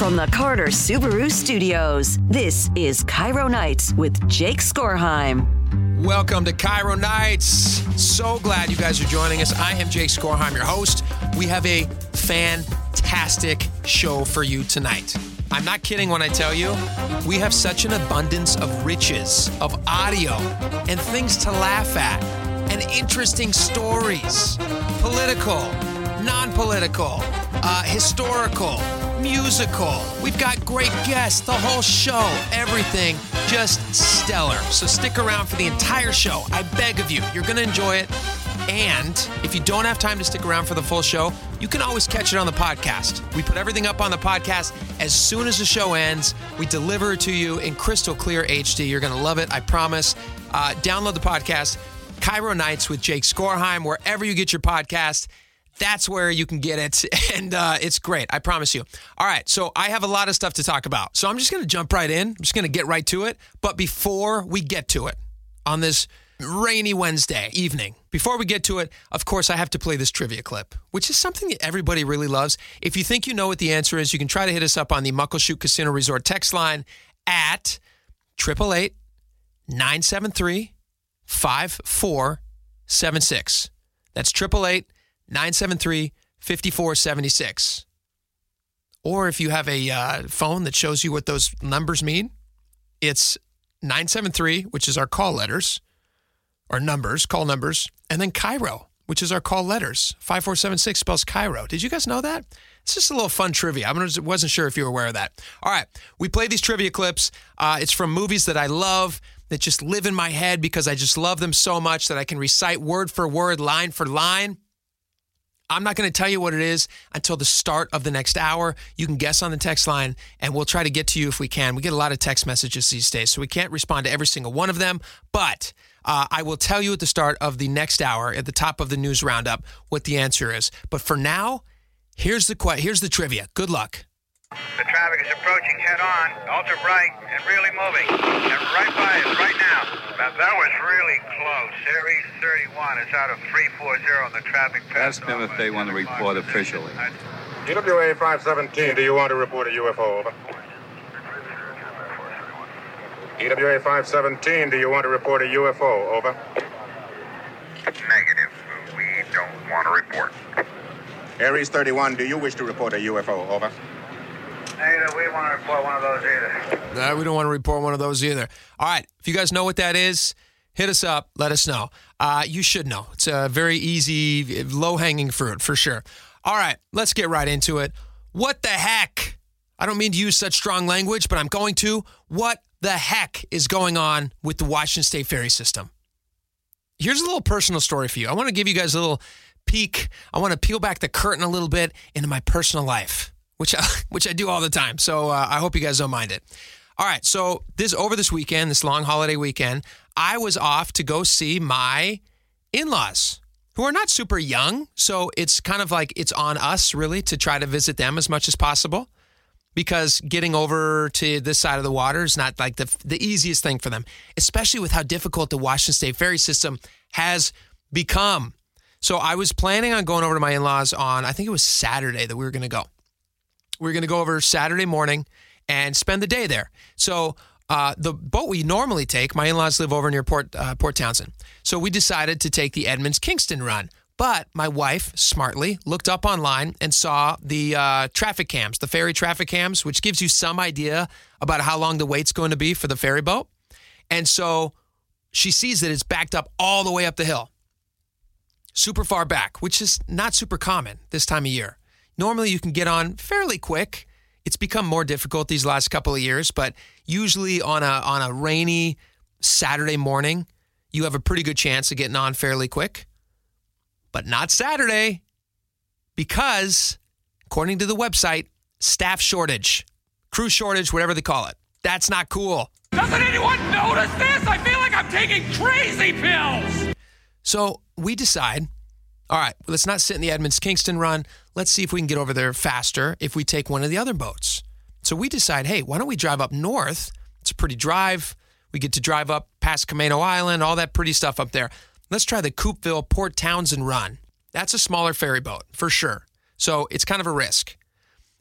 From the Carter Subaru Studios, this is KIRO Nights with Jake Skorheim. Welcome to KIRO Nights. So glad you guys are joining us. I am Jake Skorheim, your host. We have a fantastic show for you tonight. I'm not kidding when I tell you, we have such an abundance of riches, of audio, and things to laugh at, and interesting stories political, non political, uh, historical, musical. We've got great guests, the whole show, everything just stellar. So stick around for the entire show. I beg of you, you're going to enjoy it. And if you don't have time to stick around for the full show, you can always catch it on the podcast. We put everything up on the podcast as soon as the show ends. We deliver it to you in crystal clear HD. You're going to love it, I promise. Uh, download the podcast, KIRO Nights with Jake Skorheim, wherever you get your podcast. That's where you can get it. And uh, it's great. I promise you. All right. So I have a lot of stuff to talk about. So I'm just going to jump right in. I'm just going to get right to it. But before we get to it on this rainy Wednesday evening, before we get to it, of course, I have to play this trivia clip, which is something that everybody really loves. If you think you know what the answer is, you can try to hit us up on the Muckleshoot Casino Resort text line at 888 973 5476. That's 888 973 5476. Or if you have a uh, phone that shows you what those numbers mean, it's 973, which is our call letters, or numbers, call numbers, and then KIRO, which is our call letters. 5476 spells KIRO. Did you guys know that? It's just a little fun trivia. I wasn't sure if you were aware of that. All right, we play these trivia clips. Uh, it's from movies that I love that just live in my head because I just love them so much that I can recite word for word, line for line. I'm not going to tell you what it is until the start of the next hour. You can guess on the text line, and we'll try to get to you if we can. We get a lot of text messages these days, so we can't respond to every single one of them. But uh, I will tell you at the start of the next hour, at the top of the news roundup, what the answer is. But for now, here's the que- here's the trivia. Good luck. The traffic is approaching head on, ultra bright, and really moving. And right by us, right now. That, that was really close. Aries 31 is out of 340 on the traffic path. Ask them if they want to report officially. EWA 517, do you want to report a UFO? Over. EWA 517, do you want to report a UFO? Over. Negative. We don't want to report. Aries 31, do you wish to report a UFO? Over. Negative. We want to report one of those either. Uh, we don't want to report one of those either. All right. If you guys know what that is, hit us up. Let us know. Uh, you should know. It's a very easy, low hanging fruit for sure. All right. Let's get right into it. What the heck? I don't mean to use such strong language, but I'm going to. What the heck is going on with the Washington State ferry system? Here's a little personal story for you. I want to give you guys a little peek. I want to peel back the curtain a little bit into my personal life, which I, which I do all the time. So uh, I hope you guys don't mind it. All right, so this over this weekend, this long holiday weekend, I was off to go see my in-laws who are not super young, so it's kind of like it's on us really to try to visit them as much as possible because getting over to this side of the water is not like the the easiest thing for them, especially with how difficult the Washington State ferry system has become. So I was planning on going over to my in-laws on I think it was Saturday that we were going to go. We were going to go over Saturday morning and spend the day there. So uh, the boat we normally take, my in-laws live over near Port uh, Port Townsend. So we decided to take the Edmonds Kingston run. But my wife smartly looked up online and saw the uh, traffic cams, the ferry traffic cams, which gives you some idea about how long the wait's going to be for the ferry boat. And so she sees that it's backed up all the way up the hill, super far back, which is not super common this time of year. Normally, you can get on fairly quick. It's become more difficult these last couple of years, but usually on a on a rainy Saturday morning, you have a pretty good chance of getting on fairly quick. But not Saturday because according to the website, staff shortage, crew shortage, whatever they call it. That's not cool. Doesn't anyone notice this? I feel like I'm taking crazy pills. So we decide, all right, let's not sit in the Edmonds Kingston run. Let's see if we can get over there faster if we take one of the other boats. So we decide, hey, why don't we drive up north? It's a pretty drive. We get to drive up past Camano Island, all that pretty stuff up there. Let's try the Coupeville Port Townsend run. That's a smaller ferry boat for sure. So it's kind of a risk.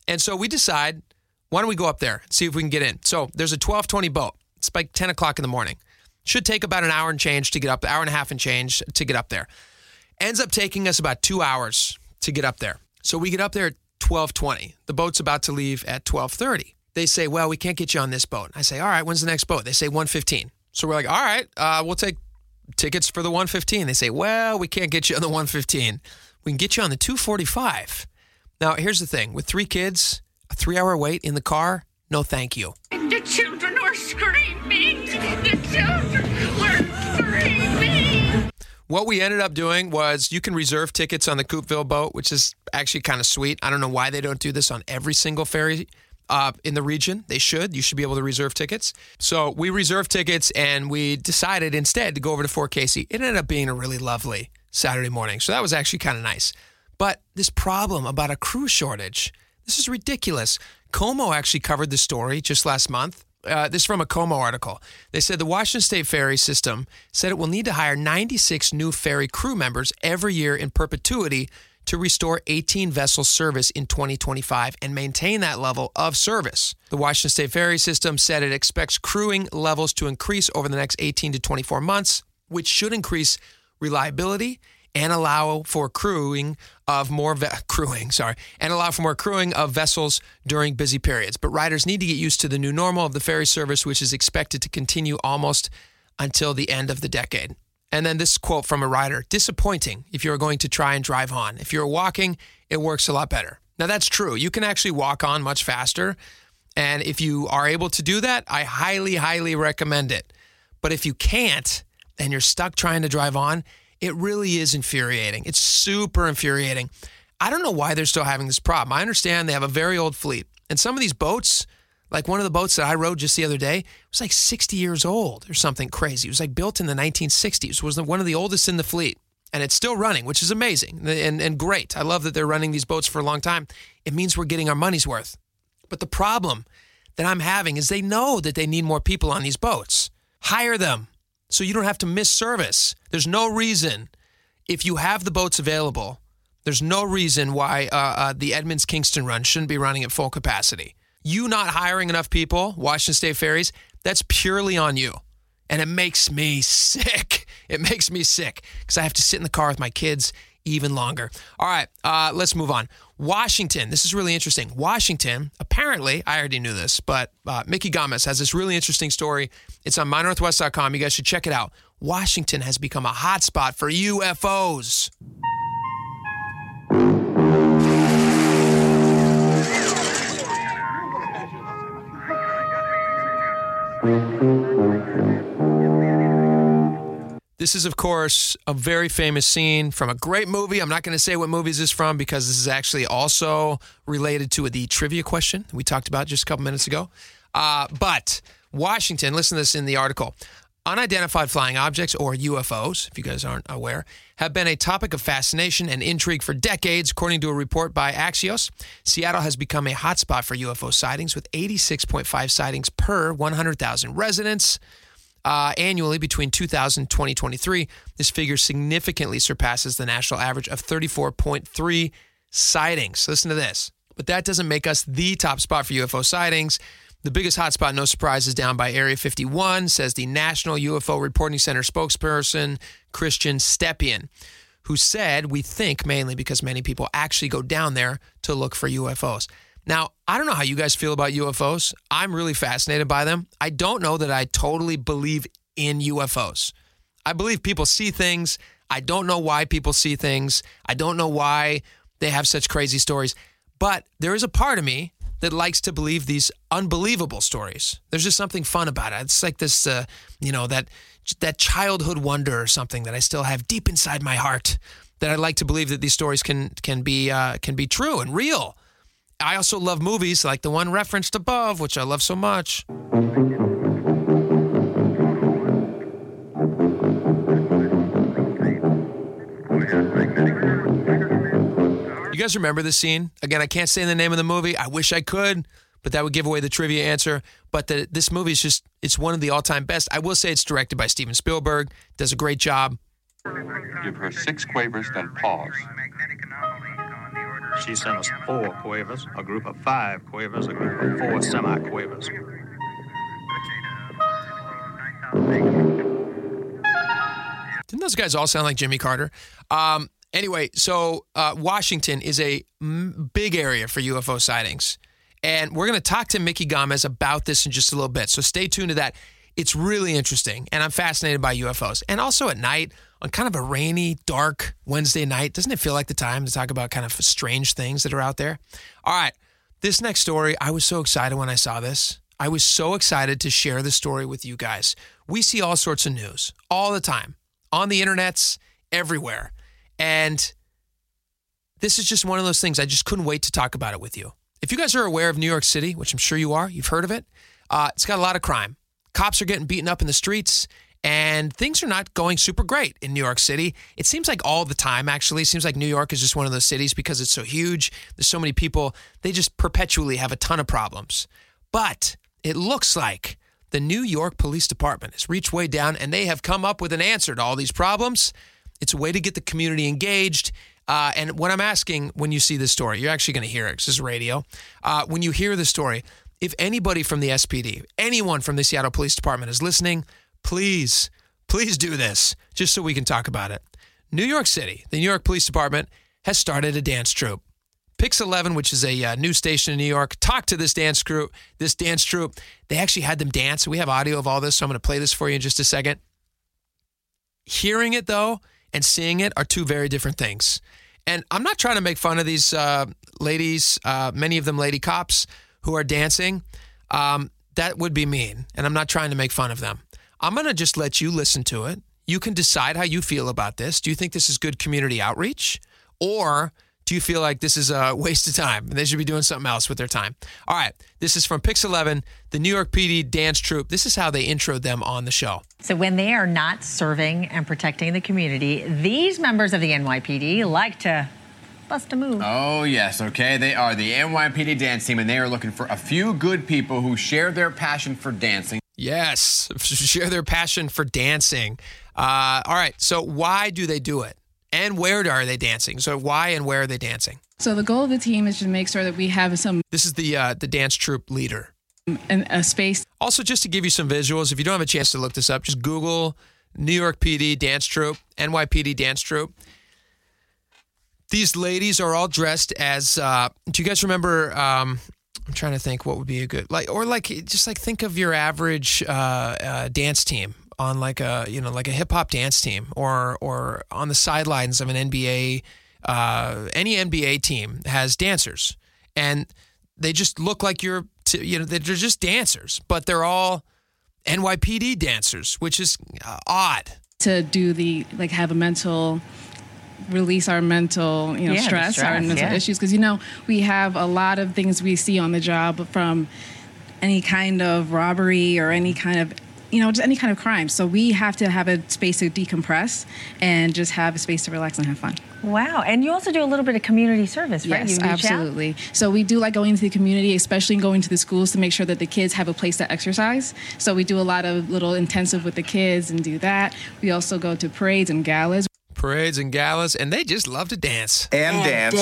And so we decide Why don't we go up there and see if we can get in? So there's a 1220 boat. It's like 10 o'clock in the morning. Should take about an hour and change to get up, hour and a half and change to get up there. Ends up taking us about two hours to get up there. So we get up there at 1220. The boat's about to leave at 1230. They say, well, we can't get you on this boat. I say, all right, when's the next boat? They say 115. So we're like, all right, uh, we'll take tickets for the 115. They say, well, we can't get you on the 115. We can get you on the 245. Now, here's the thing with three kids, a three hour wait in the car, no thank you. The children were screaming. The children were screaming. What we ended up doing was you can reserve tickets on the Coupeville boat, which is actually kind of sweet. I don't know why they don't do this on every single ferry uh, in the region. They should. You should be able to reserve tickets. So we reserved tickets and we decided instead to go over to Fort Casey. It ended up being a really lovely Saturday morning. So that was actually kind of nice. But this problem about a crew shortage, this is ridiculous. KOMO actually covered the story just last month. Uh, this is from a KOMO article. They said the Washington State Ferry System said it will need to hire 96 new ferry crew members every year in perpetuity to restore 18 vessel service in 2025 and maintain that level of service. The Washington State Ferry System said it expects crewing levels to increase over the next 18 to 24 months, which should increase reliability and allow for crewing of more ve- crewing, sorry, and allow for more crewing of vessels during busy periods. But riders need to get used to the new normal of the ferry service, which is expected to continue almost until the end of the decade. And then this quote from a rider disappointing if you're going to try and drive on. If you're walking, it works a lot better. Now, that's true. You can actually walk on much faster. And if you are able to do that, I highly, highly recommend it. But if you can't and you're stuck trying to drive on, it really is infuriating. It's super infuriating. I don't know why they're still having this problem. I understand they have a very old fleet. And some of these boats, like one of the boats that I rode just the other day, was like 60 years old or something crazy. It was like built in the 1960s. It was one of the oldest in the fleet. And it's still running, which is amazing and, and great. I love that they're running these boats for a long time. It means we're getting our money's worth. But the problem that I'm having is they know that they need more people on these boats. Hire them so you don't have to miss service. There's no reason, if you have the boats available, there's no reason why uh, uh, the Edmonds Kingston run shouldn't be running at full capacity. You not hiring enough people, Washington State Ferries, that's purely on you. And it makes me sick. It makes me sick because I have to sit in the car with my kids even longer. All right, uh, let's move on. Washington, this is really interesting. Washington, apparently, I already knew this, but uh, Micki Gamez has this really interesting story. It's on mynorthwest.com. You guys should check it out. Washington has become a hotspot for UFOs. This is, of course, a very famous scene from a great movie. I'm not going to say what movie this is from because this is actually also related to the trivia question we talked about just a couple minutes ago. Uh, but Washington, listen to this in the article. Unidentified flying objects, or UFOs, if you guys aren't aware, have been a topic of fascination and intrigue for decades. According to a report by Axios, Seattle has become a hotspot for UFO sightings with 86.5 sightings per 100,000 residents. Uh, annually between 2000 and 2023, this figure significantly surpasses the national average of 34.3 sightings. Listen to this. But that doesn't make us the top spot for UFO sightings. The biggest hotspot, no surprise, is down by Area 51, says the National UFO Reporting Center spokesperson, Christian Stepien, who said, We think mainly because many people actually go down there to look for UFOs. Now, I don't know how you guys feel about UFOs. I'm really fascinated by them. I don't know that I totally believe in UFOs. I believe people see things. I don't know why people see things. I don't know why they have such crazy stories. But there is a part of me that likes to believe these unbelievable stories. There's just something fun about it. It's like this, uh, you know, that that childhood wonder or something that I still have deep inside my heart. That I like to believe that these stories can can be uh, can be true and real. I also love movies like the one referenced above, which I love so much. You guys remember this scene? Again, I can't say the name of the movie. I wish I could, but that would give away the trivia answer. But the, this movie is just, it's one of the all time best. I will say it's directed by Steven Spielberg, does a great job. Give her six quavers, then pause. She sent us four quavers, a group of five quavers, a group of four semi quavers. Didn't those guys all sound like Jimmy Carter? Um, anyway, so uh, Washington is a m- big area for UFO sightings. And we're going to talk to Micki Gamez about this in just a little bit. So stay tuned to that. It's really interesting. And I'm fascinated by UFOs. And also at night, on kind of a rainy, dark Wednesday night, doesn't it feel like the time to talk about kind of strange things that are out there? All right. This next story, I was so excited when I saw this. I was so excited to share the story with you guys. We see all sorts of news all the time on the internets, everywhere. And this is just one of those things. I just couldn't wait to talk about it with you. If you guys are aware of New York City, which I'm sure you are, you've heard of it, uh, it's got a lot of crime. Cops are getting beaten up in the streets, and things are not going super great in New York City. It seems like all the time, actually. It seems like New York is just one of those cities because it's so huge. There's so many people, they just perpetually have a ton of problems. But it looks like the New York Police Department has reached way down and they have come up with an answer to all these problems. It's a way to get the community engaged. Uh, and what I'm asking when you see this story, you're actually going to hear it because this is radio. Uh, when you hear the story, if anybody from the SPD, anyone from the Seattle Police Department is listening, please, please do this just so we can talk about it. New York City, the New York Police Department has started a dance troupe. Pix 11, which is a uh, news station in New York, talked to this dance group. This dance troupe, they actually had them dance. We have audio of all this, so I'm going to play this for you in just a second. Hearing it though and seeing it are two very different things. And I'm not trying to make fun of these uh, ladies, uh, many of them lady cops who are dancing. Um, that would be mean, and I'm not trying to make fun of them. I'm going to just let you listen to it. You can decide how you feel about this. Do you think this is good community outreach? Or do you feel like this is a waste of time? And they should be doing something else with their time. All right, this is from Pix 11, the New York PD dance troupe. This is how they introed them on the show. So when they are not serving and protecting the community, these members of the NYPD like to bust a move. Oh, yes, okay. They are the NYPD dance team, and they are looking for a few good people who share their passion for dancing. Yes, share their passion for dancing. Uh, all right, so why do they do it? And where are they dancing? So why and where are they dancing? So the goal of the team is to make sure that we have some. This is the uh, the dance troupe leader. An, a space. Also, just to give you some visuals, if you don't have a chance to look this up, just Google New York PD dance troupe, NYPD dance troupe. These ladies are all dressed as. Uh, do you guys remember? Um, I'm trying to think what would be a good like, or like just like think of your average uh, uh, dance team on like a you know like a hip hop dance team, or or on the sidelines of an NBA. Uh, any NBA team has dancers, and they just look like you're t- you know they're just dancers, but they're all NYPD dancers, which is uh, odd. To do the like have a mental release our mental you know Yeah, the stress, our mental yeah. issues because you know we have a lot of things we see on the job from any kind of robbery or any kind of you know just any kind of crime so we have to have a space to decompress and just have a space to relax and have fun Wow. And you also do a little bit of community service, right? Yes, reach out? absolutely. So we do like going into the community, especially going to the schools to make sure that the kids have a place to exercise. So we do a lot of little intensive with the kids and do that. We also go to parades and galas. Parades and galas, and they just love to dance. And dance.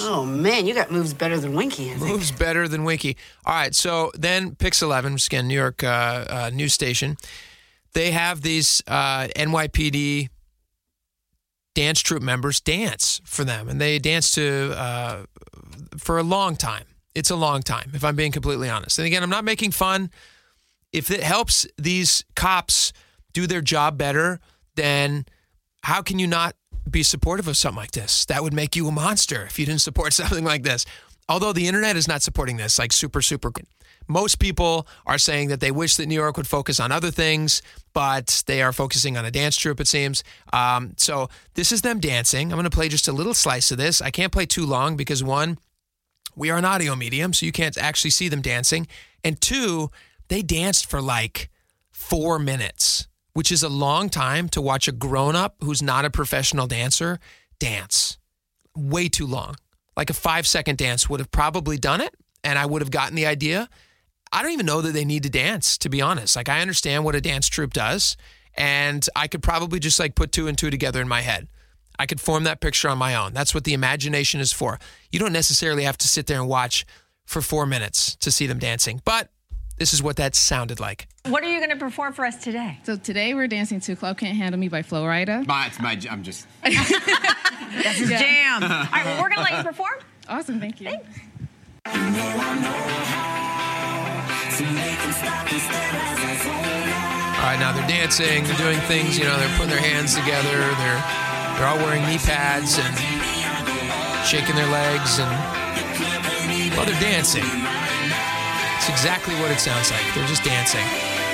Oh man, you got moves better than Winky. I think. Moves better than Winky. All right, so then Pix 11, which is again New York uh, uh, news station, they have these uh, NYPD dance troupe members dance for them, and they dance to uh, for a long time. It's a long time, if I'm being completely honest. And again, I'm not making fun. If it helps these cops do their job better, then how can you not be supportive of something like this? That would make you a monster if you didn't support something like this. Although the internet is not supporting this, like super, super. Most people are saying that they wish that New York would focus on other things, but they are focusing on a dance troupe, it seems. Um, so this is them dancing. I'm going to play just a little slice of this. I can't play too long because one, we are an audio medium, so you can't actually see them dancing. And two, they danced for like four minutes, which is a long time to watch a grown up who's not a professional dancer dance. Way too long. Like a five second dance would have probably done it, and I would have gotten the idea. I don't even know that they need to dance, to be honest. Like, I understand what a dance troupe does, and I could probably just like put two and two together in my head. I could form that picture on my own. That's what the imagination is for. You don't necessarily have to sit there and watch for four minutes to see them dancing, but this is what that sounded like. What are you going to perform for us today? So today we're dancing to Club Can't Handle Me by Flo Rida. My, it's my, I'm just. That's his jam. All right, well, we're going to let you perform. Awesome, thank you. Thanks. All right, now they're dancing, they're doing things, you know, they're putting their hands together, they're they're all wearing knee pads and shaking their legs and well, they're dancing. Exactly what it sounds like. They're just dancing.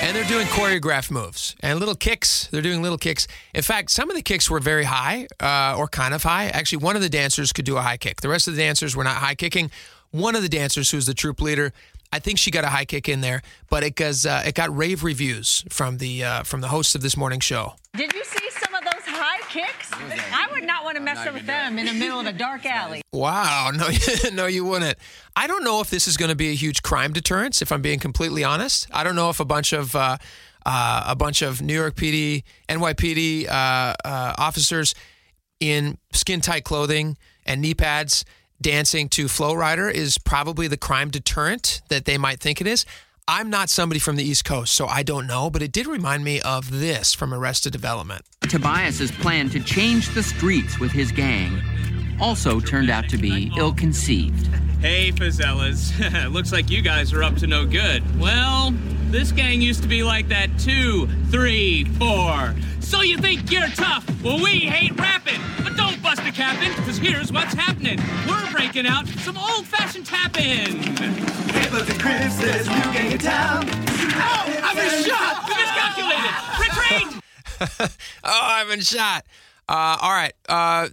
And they're doing choreographed moves and little kicks. They're doing little kicks. In fact, some of the kicks were very high uh, or kind of high. Actually, one of the dancers could do a high kick. The rest of the dancers were not high kicking. One of the dancers, who's the troop leader, I think she got a high kick in there, but it goes, uh, it got rave reviews from the uh, from the hosts of this morning show. Did you see some of those high kicks? I would not want to mess up with them in the middle of a dark alley. Wow, no, no, you wouldn't. I don't know if this is going to be a huge crime deterrence. If I'm being completely honest, I don't know if a bunch of uh, uh, a bunch of New York PD, NYPD uh, uh, officers in skin tight clothing and knee pads dancing to Flo Rida is probably the crime deterrent that they might think it is. I'm not somebody from the East Coast, so I don't know, but it did remind me of this from Arrested Development. Tobias's plan to change the streets with his gang also turned out to be ill conceived. Hey, Fazellas. Looks like you guys are up to no good. Well, this gang used to be like that two, three, four. So you think you're tough? Well, we hate rapping. But don't bust a cap in, because here's what's happening. We're breaking out some old fashioned tapping. Hey, look at Chris, there's a new gang in town. Oh, I've been shot! Miscalculated! Retreat! oh, I've been shot. Uh, all right. Uh,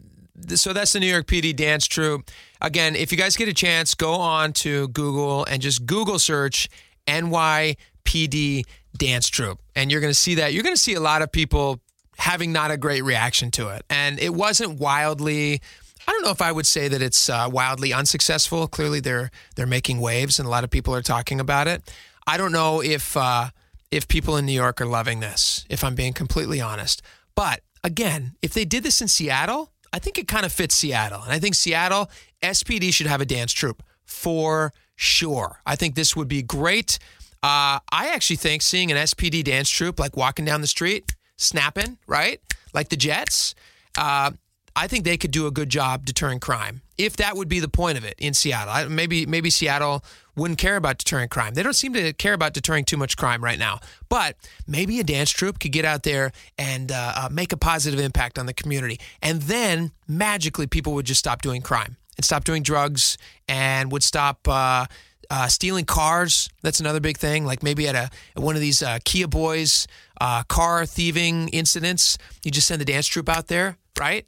so that's the New York PD dance troupe. Again, if you guys get a chance, go on to Google and just Google search NYPD dance troupe. And you're going to see that. You're going to see a lot of people having not a great reaction to it. And it wasn't wildly. I don't know if I would say that it's uh, wildly unsuccessful. Clearly, they're they're making waves, and a lot of people are talking about it. I don't know if uh, if people in New York are loving this. If I'm being completely honest, but again, if they did this in Seattle, I think it kind of fits Seattle, and I think Seattle SPD should have a dance troupe for sure. I think this would be great. Uh, I actually think seeing an SPD dance troupe like walking down the street, snapping, right, like the Jets. Uh, I think they could do a good job deterring crime. If that would be the point of it in Seattle, I, maybe maybe Seattle wouldn't care about deterring crime. They don't seem to care about deterring too much crime right now. But maybe a dance troupe could get out there and uh, uh, make a positive impact on the community, and then magically people would just stop doing crime and stop doing drugs and would stop. Uh, uh, stealing cars, that's another big thing. Like maybe at a at one of these uh, Kia Boys uh, car thieving incidents, you just send the dance troupe out there, right?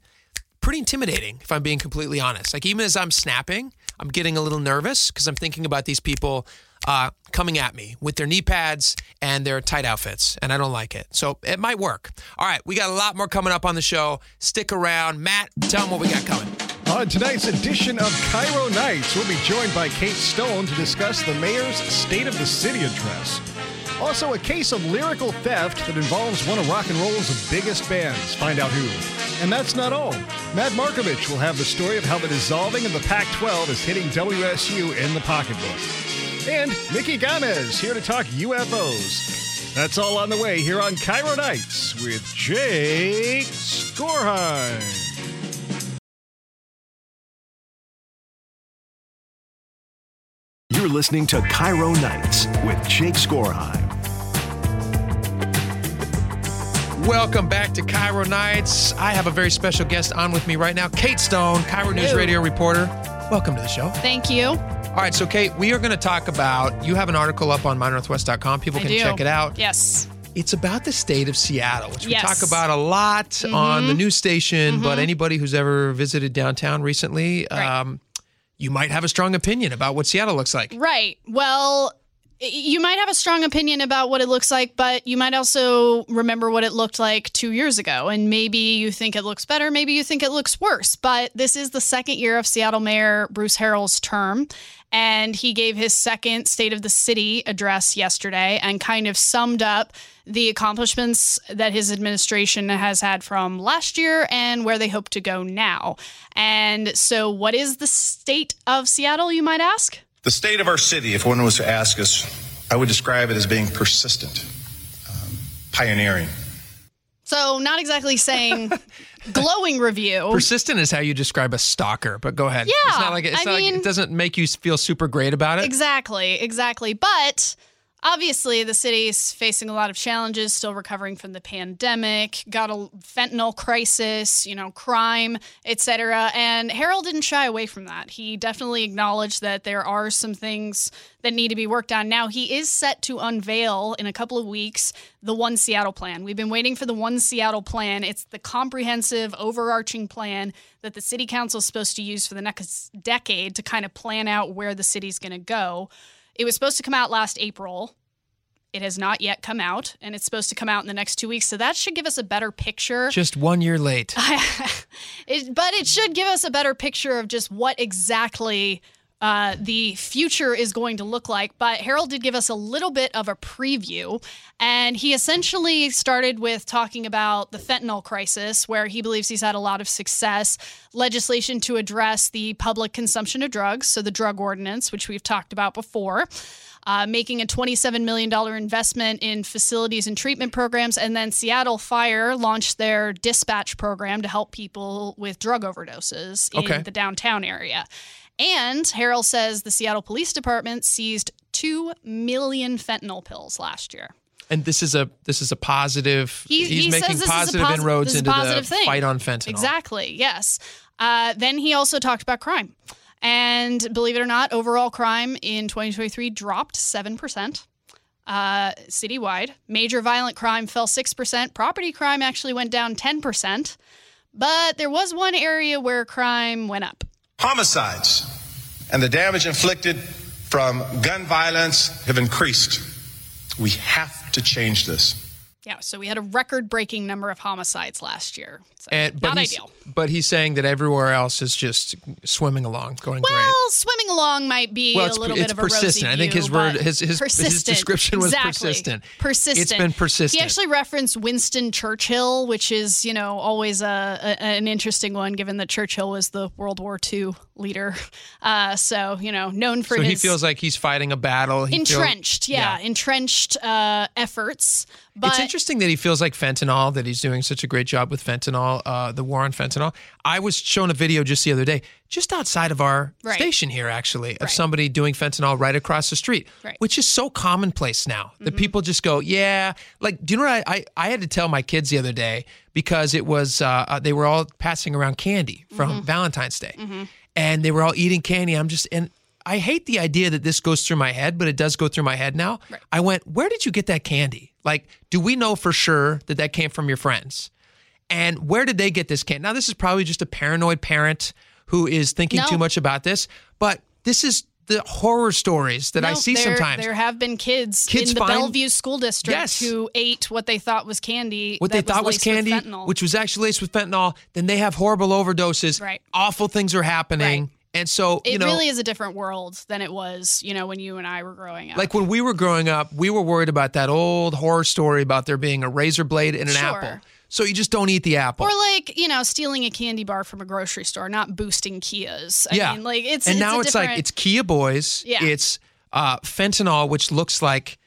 Pretty intimidating, if I'm being completely honest. Like even as I'm snapping, I'm getting a little nervous because I'm thinking about these people uh, coming at me with their knee pads and their tight outfits, and I don't like it. So it might work. All right, we got a lot more coming up on the show. Stick around, Matt. Tell them what we got coming. On tonight's edition of KIRO Nights, we'll be joined by Kate Stone to discuss the mayor's State of the City address. Also, a case of lyrical theft that involves one of rock and roll's biggest bands. Find out who. And that's not all. Matt Markovich will have the story of how the dissolving of the Pac 12 is hitting WSU in the pocketbook. And Micki Gamez here to talk UFOs. That's all on the way here on KIRO Nights with Jake Skorheim. You're listening to KIRO Nights with Jake Skorheim. Welcome back to KIRO Nights. I have a very special guest on with me right now, Kate Stone, KIRO News Hello. Radio reporter. Welcome to the show. Thank you. All right, so Kate, we are going to talk about. You have an article up on mynorthwest.com. People I can do. check it out. Yes. It's about the state of Seattle, which Yes. we talk about a lot on the Mhm. news station. But Mhm. anybody who's ever visited downtown recently, um, you might have a strong opinion about what Seattle looks like. Right. Well, you might have a strong opinion about what it looks like, but you might also remember what it looked like two years ago. And maybe you think it looks better, maybe you think it looks worse. But this is the second year of Seattle Mayor Bruce Harrell's term. And he gave his second State of the City address yesterday and kind of summed up the accomplishments that his administration has had from last year and where they hope to go now. And so, what is the state of Seattle, you might ask? The state of our city, if one was to ask us, I would describe it as being persistent, um, pioneering. So, not exactly saying glowing review. Persistent is how you describe a stalker, but go ahead. Yeah, it's not like, it's I not like it doesn't make you feel super great about it. Exactly, exactly. But obviously, the city's facing a lot of challenges, still recovering from the pandemic, got a fentanyl crisis, you know, crime, etc. And Harrell didn't shy away from that. He definitely acknowledged that there are some things that need to be worked on. Now, he is set to unveil in a couple of weeks the One Seattle plan. We've been waiting for the One Seattle plan. It's the comprehensive, overarching plan that the city council is supposed to use for the next decade to kind of plan out where the city's going to go. It was supposed to come out last April. It has not yet come out, and it's supposed to come out in the next two weeks. So that should give us a better picture. Just one year late. It, but it should give us a better picture of just what exactly uh, the future is going to look like. But Harrell did give us a little bit of a preview, and he essentially started with talking about the fentanyl crisis, where he believes he's had a lot of success, legislation to address the public consumption of drugs, so the drug ordinance, which we've talked about before. Uh, making a $27 million investment in facilities and treatment programs. And then Seattle Fire launched their dispatch program to help people with drug overdoses in Okay. the downtown area. And Harrell says the Seattle Police Department seized 2 million fentanyl pills last year. And this is a this is a positive. He- he's he making this is a positive posi- inroads this is a into the thing. fight on fentanyl. Exactly, yes. Uh, then he also talked about crime. And believe it or not, overall crime in 2023 dropped 7%. Uh, citywide. Major violent crime fell 6%. Property crime actually went down 10%. But there was one area where crime went up. Homicides and the damage inflicted from gun violence have increased. We have to change this. Yeah, so we had a record breaking number of homicides last year. So And, not ideal. But he's saying that everywhere else is just swimming along, going great. Well, swimming along might be Well, a little bit of a persistent. I think his word, his his, his persistent. description was Exactly. persistent. Persistent. It's been persistent. He actually referenced Winston Churchill, which is you know always a, a an interesting one, given that Churchill was the World War II leader. Uh, so you know known for so his he feels like he's fighting a battle. He feels- entrenched, yeah, entrenched uh, efforts. But it's interesting that he feels like fentanyl, that he's doing such a great job with fentanyl, uh, the war on fentanyl. I was shown a video just the other day, just outside of our Right. station here, actually, of somebody doing fentanyl right across the street, Right. which is so commonplace now that Mhm. people just go, yeah. Like, do you know what I, I, I had to tell my kids the other day because it was, uh, uh, they were all passing around candy from Mhm. Valentine's Day Mhm. and they were all eating candy. I'm just, and I hate the idea that this goes through my head, but it does go through my head now. I went, where did you get that candy? Like, do we know for sure that that came from your friends? And where did they get this candy? Now, this is probably just a paranoid parent who is thinking No. too much about this, but this is the horror stories that I No, see there, sometimes. There have been kids, Kids in the find- Bellevue School District Yes. who ate what they thought was candy. what they thought was with candy, which was actually laced with fentanyl, then they have horrible overdoses. Right. Awful things are happening. And so, it you know, really is a different world than it was, you know, when you and I were growing up. Like when we were growing up, we were worried about that old horror story about there being a razor blade in an Sure. apple. So you just don't eat the apple. Or like, you know, stealing a candy bar from a grocery store, not boosting Kias. I yeah. mean, like it's and it's now it's like it's Kia Boys. Yeah. It's uh, fentanyl, which looks like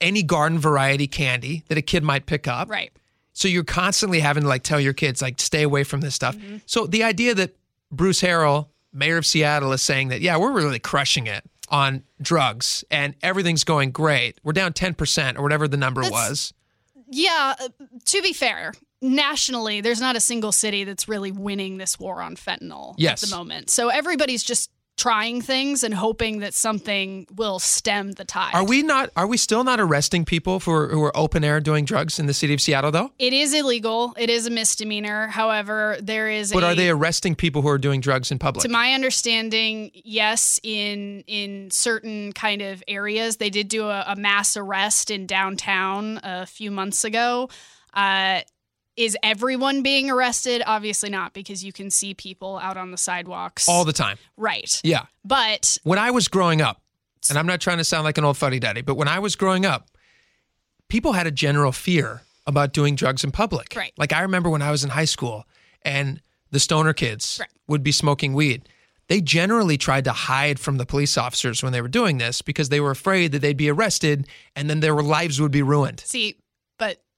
any garden variety candy that a kid might pick up. Right. So you're constantly having to like tell your kids like stay away from this stuff. Mm-hmm. So the idea that Bruce Harrell, mayor of Seattle, is saying that yeah we're really crushing it on drugs and everything's going great. We're down ten percent or whatever the number That's- was. Yeah, uh, to be fair, nationally, there's not a single city that's really winning this war on fentanyl Yes. at the moment. So everybody's just trying things and hoping that something will stem the tide. Are we not? Are we still not arresting people for who are open air doing drugs in the city of Seattle though? It is illegal. It is a misdemeanor. However, there is But a are they arresting people who are doing drugs in public? To my understanding, yes, in in certain kind of areas, they did do a, a mass arrest in downtown a few months ago. Uh, Is everyone being arrested? Obviously not, because you can see people out on the sidewalks All the time. Right. Yeah. But When I was growing up, and I'm not trying to sound like an old fuddy duddy, but when I was growing up, people had a general fear about doing drugs in public. Right. Like I remember when I was in high school and the stoner kids Right. would be smoking weed. They generally tried to hide from the police officers when they were doing this because they were afraid that they'd be arrested and then their lives would be ruined. see,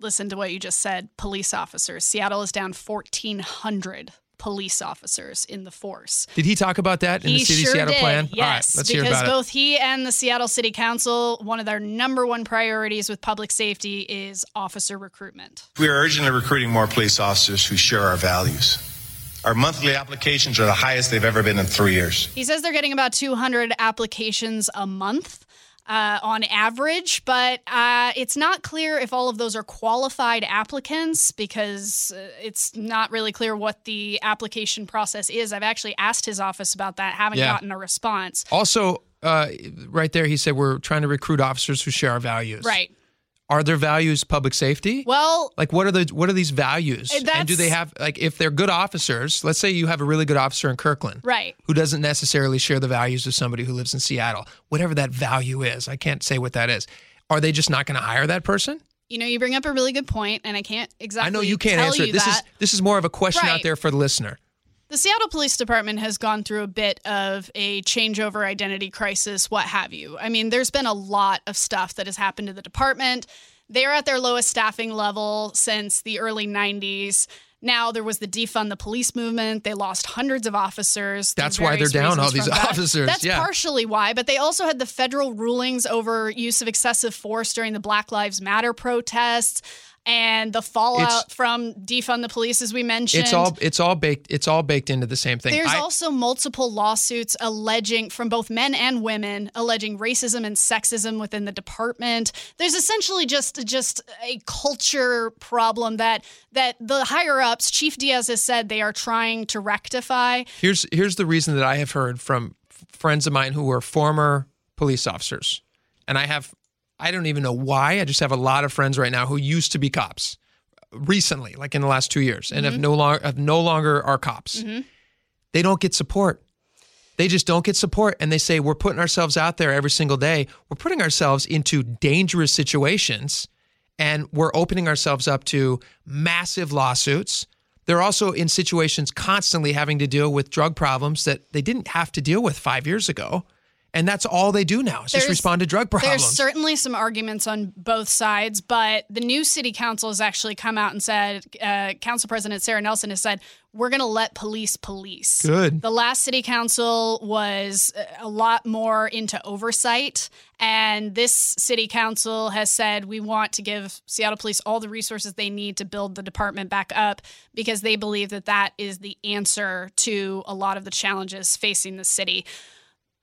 listen to what you just said. Police officers. Seattle is down 1,400 police officers in the force. Did he talk about that in he the city sure Seattle did. plan? Yes, All right, let's hear because about it. both he and the Seattle City Council, one of their number one priorities with public safety is officer recruitment. We are urgently recruiting more police officers who share our values. Our monthly applications are the highest they've ever been in three years. He says they're getting about 200 applications a month. Uh, on average, but uh, it's not clear if all of those are qualified applicants because uh, it's not really clear what the application process is. I've actually asked his office about that, haven't Yeah. gotten a response. Also, uh, right there, he said we're trying to recruit officers who share our values. Right. Are their values public safety? Well, Like what are the what are these values? Uh, And do they have like if they're good officers? Let's say you have a really good officer in Kirkland, right. Who doesn't necessarily share the values of somebody who lives in Seattle. Whatever that value is, I can't say what that is. Are they just not going to hire that person? You know, you bring up a really good point, and I can't exactly. I know you can't answer it. This that. is this is more of a question out there for the listener. The Seattle Police Department has gone through a bit of a changeover identity crisis, what have you. I mean, there's been a lot of stuff that has happened to the department. They're at their lowest staffing level since the early 90s. Now there was the defund the police movement. They lost hundreds of officers. That's why they're down all these that. officers, That's yeah. partially why, but they also had the federal rulings over use of excessive force during the Black Lives Matter protests and the fallout It's- from defund the police, as we mentioned. It's all it's all baked it's all baked into the same thing. There's I- also multiple lawsuits alleging from both men and women alleging racism and sexism within the department. There's essentially just just a culture problem that that the higher ups, Chief Diaz has said they are trying to rectify. Here's here's the reason that I have heard from friends of mine who were former police officers, and I have I don't even know why. I just have a lot of friends right now who used to be cops recently, like in the last two years, and have mm-hmm. no longer have no longer are cops. Mm-hmm. They don't get support. They just don't get support, and they say we're putting ourselves out there every single day. We're putting ourselves into dangerous situations, and we're opening ourselves up to massive lawsuits. They're also in situations constantly having to deal with drug problems that they didn't have to deal with five years ago. And that's all they do now is just respond to drug problems. There's certainly some arguments on both sides, but the new city council has actually come out and said, uh, Council President Sarah Nelson has said, we're going to let police police. Good. The last city council was uh, a lot more into oversight, and this city council has said we want to give Seattle police all the resources they need to build the department back up because they believe that that is the answer to a lot of the challenges facing the city.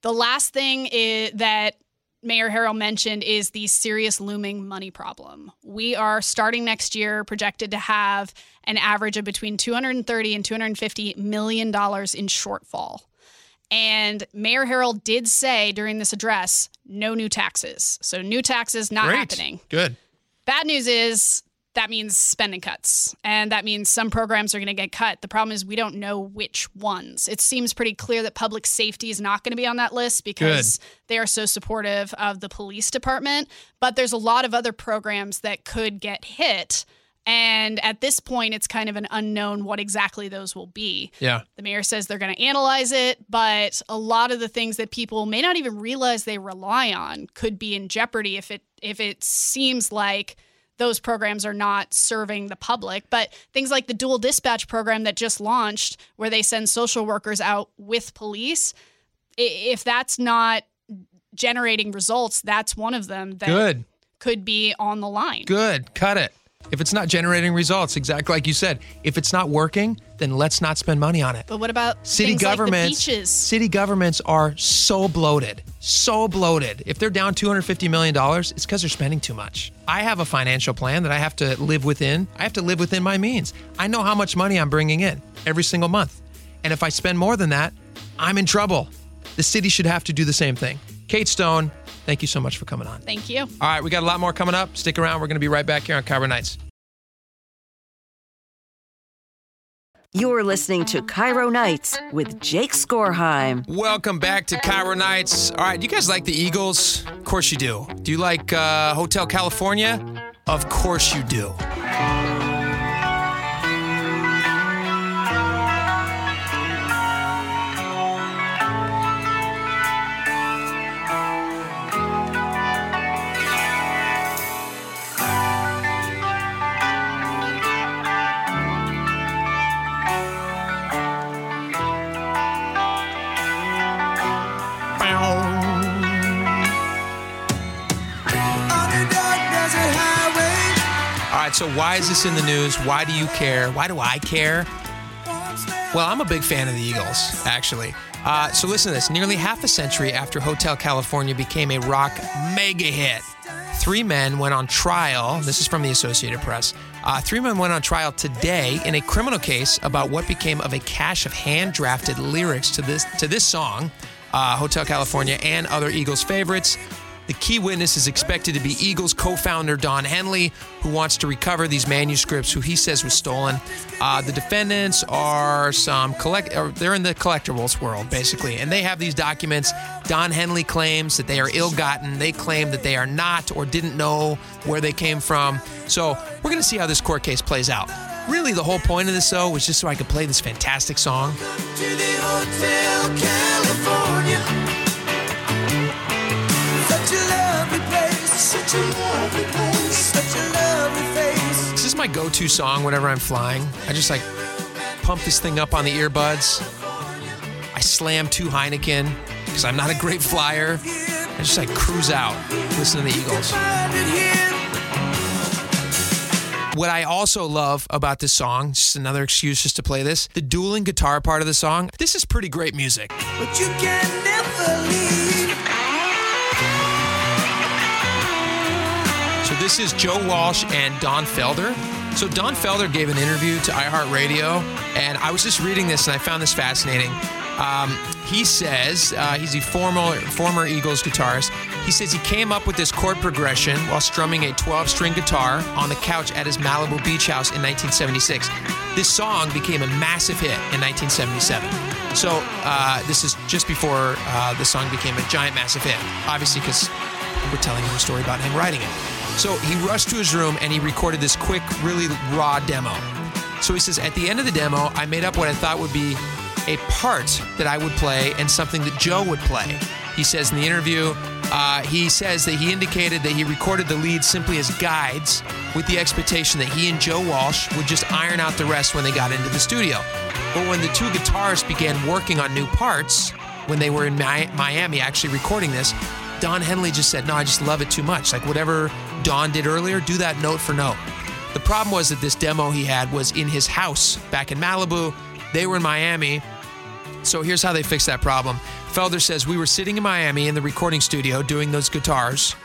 The last thing is that Mayor Harrell mentioned is the serious looming money problem. We are starting next year projected to have an average of between 230 and 250 million dollars in shortfall. And Mayor Harrell did say during this address, no new taxes. So new taxes not Great. happening. Good. Bad news is that means spending cuts. And that means some programs are going to get cut. The problem is we don't know which ones. It seems pretty clear that public safety is not going to be on that list because they are so supportive of the police department. But there's a lot of other programs that could get hit. And at this point, it's kind of an unknown what exactly those will be. Yeah. The mayor says they're going to analyze it, but a lot of the things that people may not even realize they rely on could be in jeopardy if it if it seems like those programs are not serving the public. But things like the dual dispatch program that just launched, where they send social workers out with police, if that's not generating results, that's one of them that Good. could be on the line. Good. Cut it. If it's not generating results, exactly like you said, if it's not working, then let's not spend money on it. But what about City like governments, beaches? city governments are so bloated, so bloated. If they're down 250 million dollars, it's because they're spending too much. I have a financial plan that I have to live within. I have to live within my means. I know how much money I'm bringing in every single month, and if I spend more than that, I'm in trouble. The city should have to do the same thing. Kate Stone, thank you so much for coming on. Thank you. All right, we got a lot more coming up. Stick around. We're going to be right back here on KIRO Nights. You're listening to KIRO Nights with Jake Skorheim. Welcome back to KIRO Nights. All right, do you guys like the Eagles? Of course you do. Do you like uh, Hotel California? Of course you do. So why is this in the news? Why do you care? Why do I care? Well, I'm a big fan of the Eagles, actually. Uh, so listen to this. Nearly half a century after Hotel California became a rock mega hit, three men went on trial. This is from the Associated Press. Uh, three men went on trial today in a criminal case about what became of a cache of hand-drafted lyrics to this to this song, uh, Hotel California, and other Eagles favorites. The key witness is expected to be Eagles co-founder Don Henley, who wants to recover these manuscripts, who he says was stolen. Uh, the defendants are some collect, they're in the collectibles world basically, and they have these documents. Don Henley claims that they are ill-gotten. They claim that they are not or didn't know where they came from. So we're going to see how this court case plays out. Really, the whole point of this, though, was just so I could play this fantastic song. This is my go-to song whenever I'm flying. I just like pump this thing up on the earbuds. I slam two Heineken because I'm not a great flyer. I just like cruise out, listen to the Eagles. What I also love about this song, just another excuse just to play this, the dueling guitar part of the song. This is pretty great music. But you can never leave. This is Joe Walsh and Don Felder. So Don Felder gave an interview to iHeartRadio, and I was just reading this and I found this fascinating. Um, he says uh, he's a former former Eagles guitarist. He says he came up with this chord progression while strumming a 12-string guitar on the couch at his Malibu beach house in 1976. This song became a massive hit in 1977. So uh, this is just before uh, the song became a giant, massive hit. Obviously, because we're telling you a story about him writing it. So he rushed to his room and he recorded this quick, really raw demo. So he says, at the end of the demo, I made up what I thought would be a part that I would play and something that Joe would play. He says in the interview, uh, he says that he indicated that he recorded the lead simply as guides with the expectation that he and Joe Walsh would just iron out the rest when they got into the studio. But when the two guitarists began working on new parts, when they were in Mi- Miami actually recording this, Don Henley just said, No, I just love it too much. Like whatever Don did earlier, do that note for note. The problem was that this demo he had was in his house back in Malibu. They were in Miami. So here's how they fixed that problem. Felder says, We were sitting in Miami in the recording studio doing those guitars.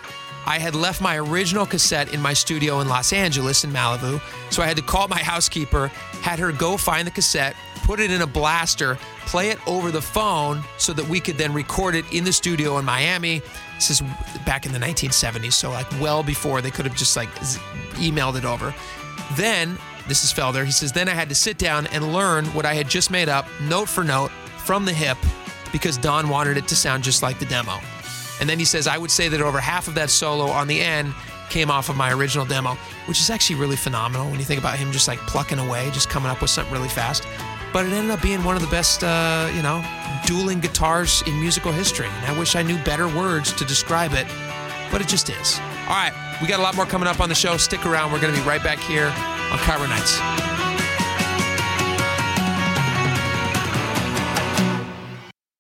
I had left my original cassette in my studio in Los Angeles in Malibu. So I had to call my housekeeper, had her go find the cassette, put it in a blaster, play it over the phone so that we could then record it in the studio in Miami. This is back in the 1970s, so like well before they could have just like emailed it over. Then, this is Felder, he says, then I had to sit down and learn what I had just made up, note for note, from the hip, because Don wanted it to sound just like the demo. And then he says, I would say that over half of that solo on the end came off of my original demo, which is actually really phenomenal when you think about him just like plucking away, just coming up with something really fast. But it ended up being one of the best, uh, you know, dueling guitars in musical history. And I wish I knew better words to describe it, but it just is. All right, we got a lot more coming up on the show. Stick around. We're going to be right back here on KIRO Nights.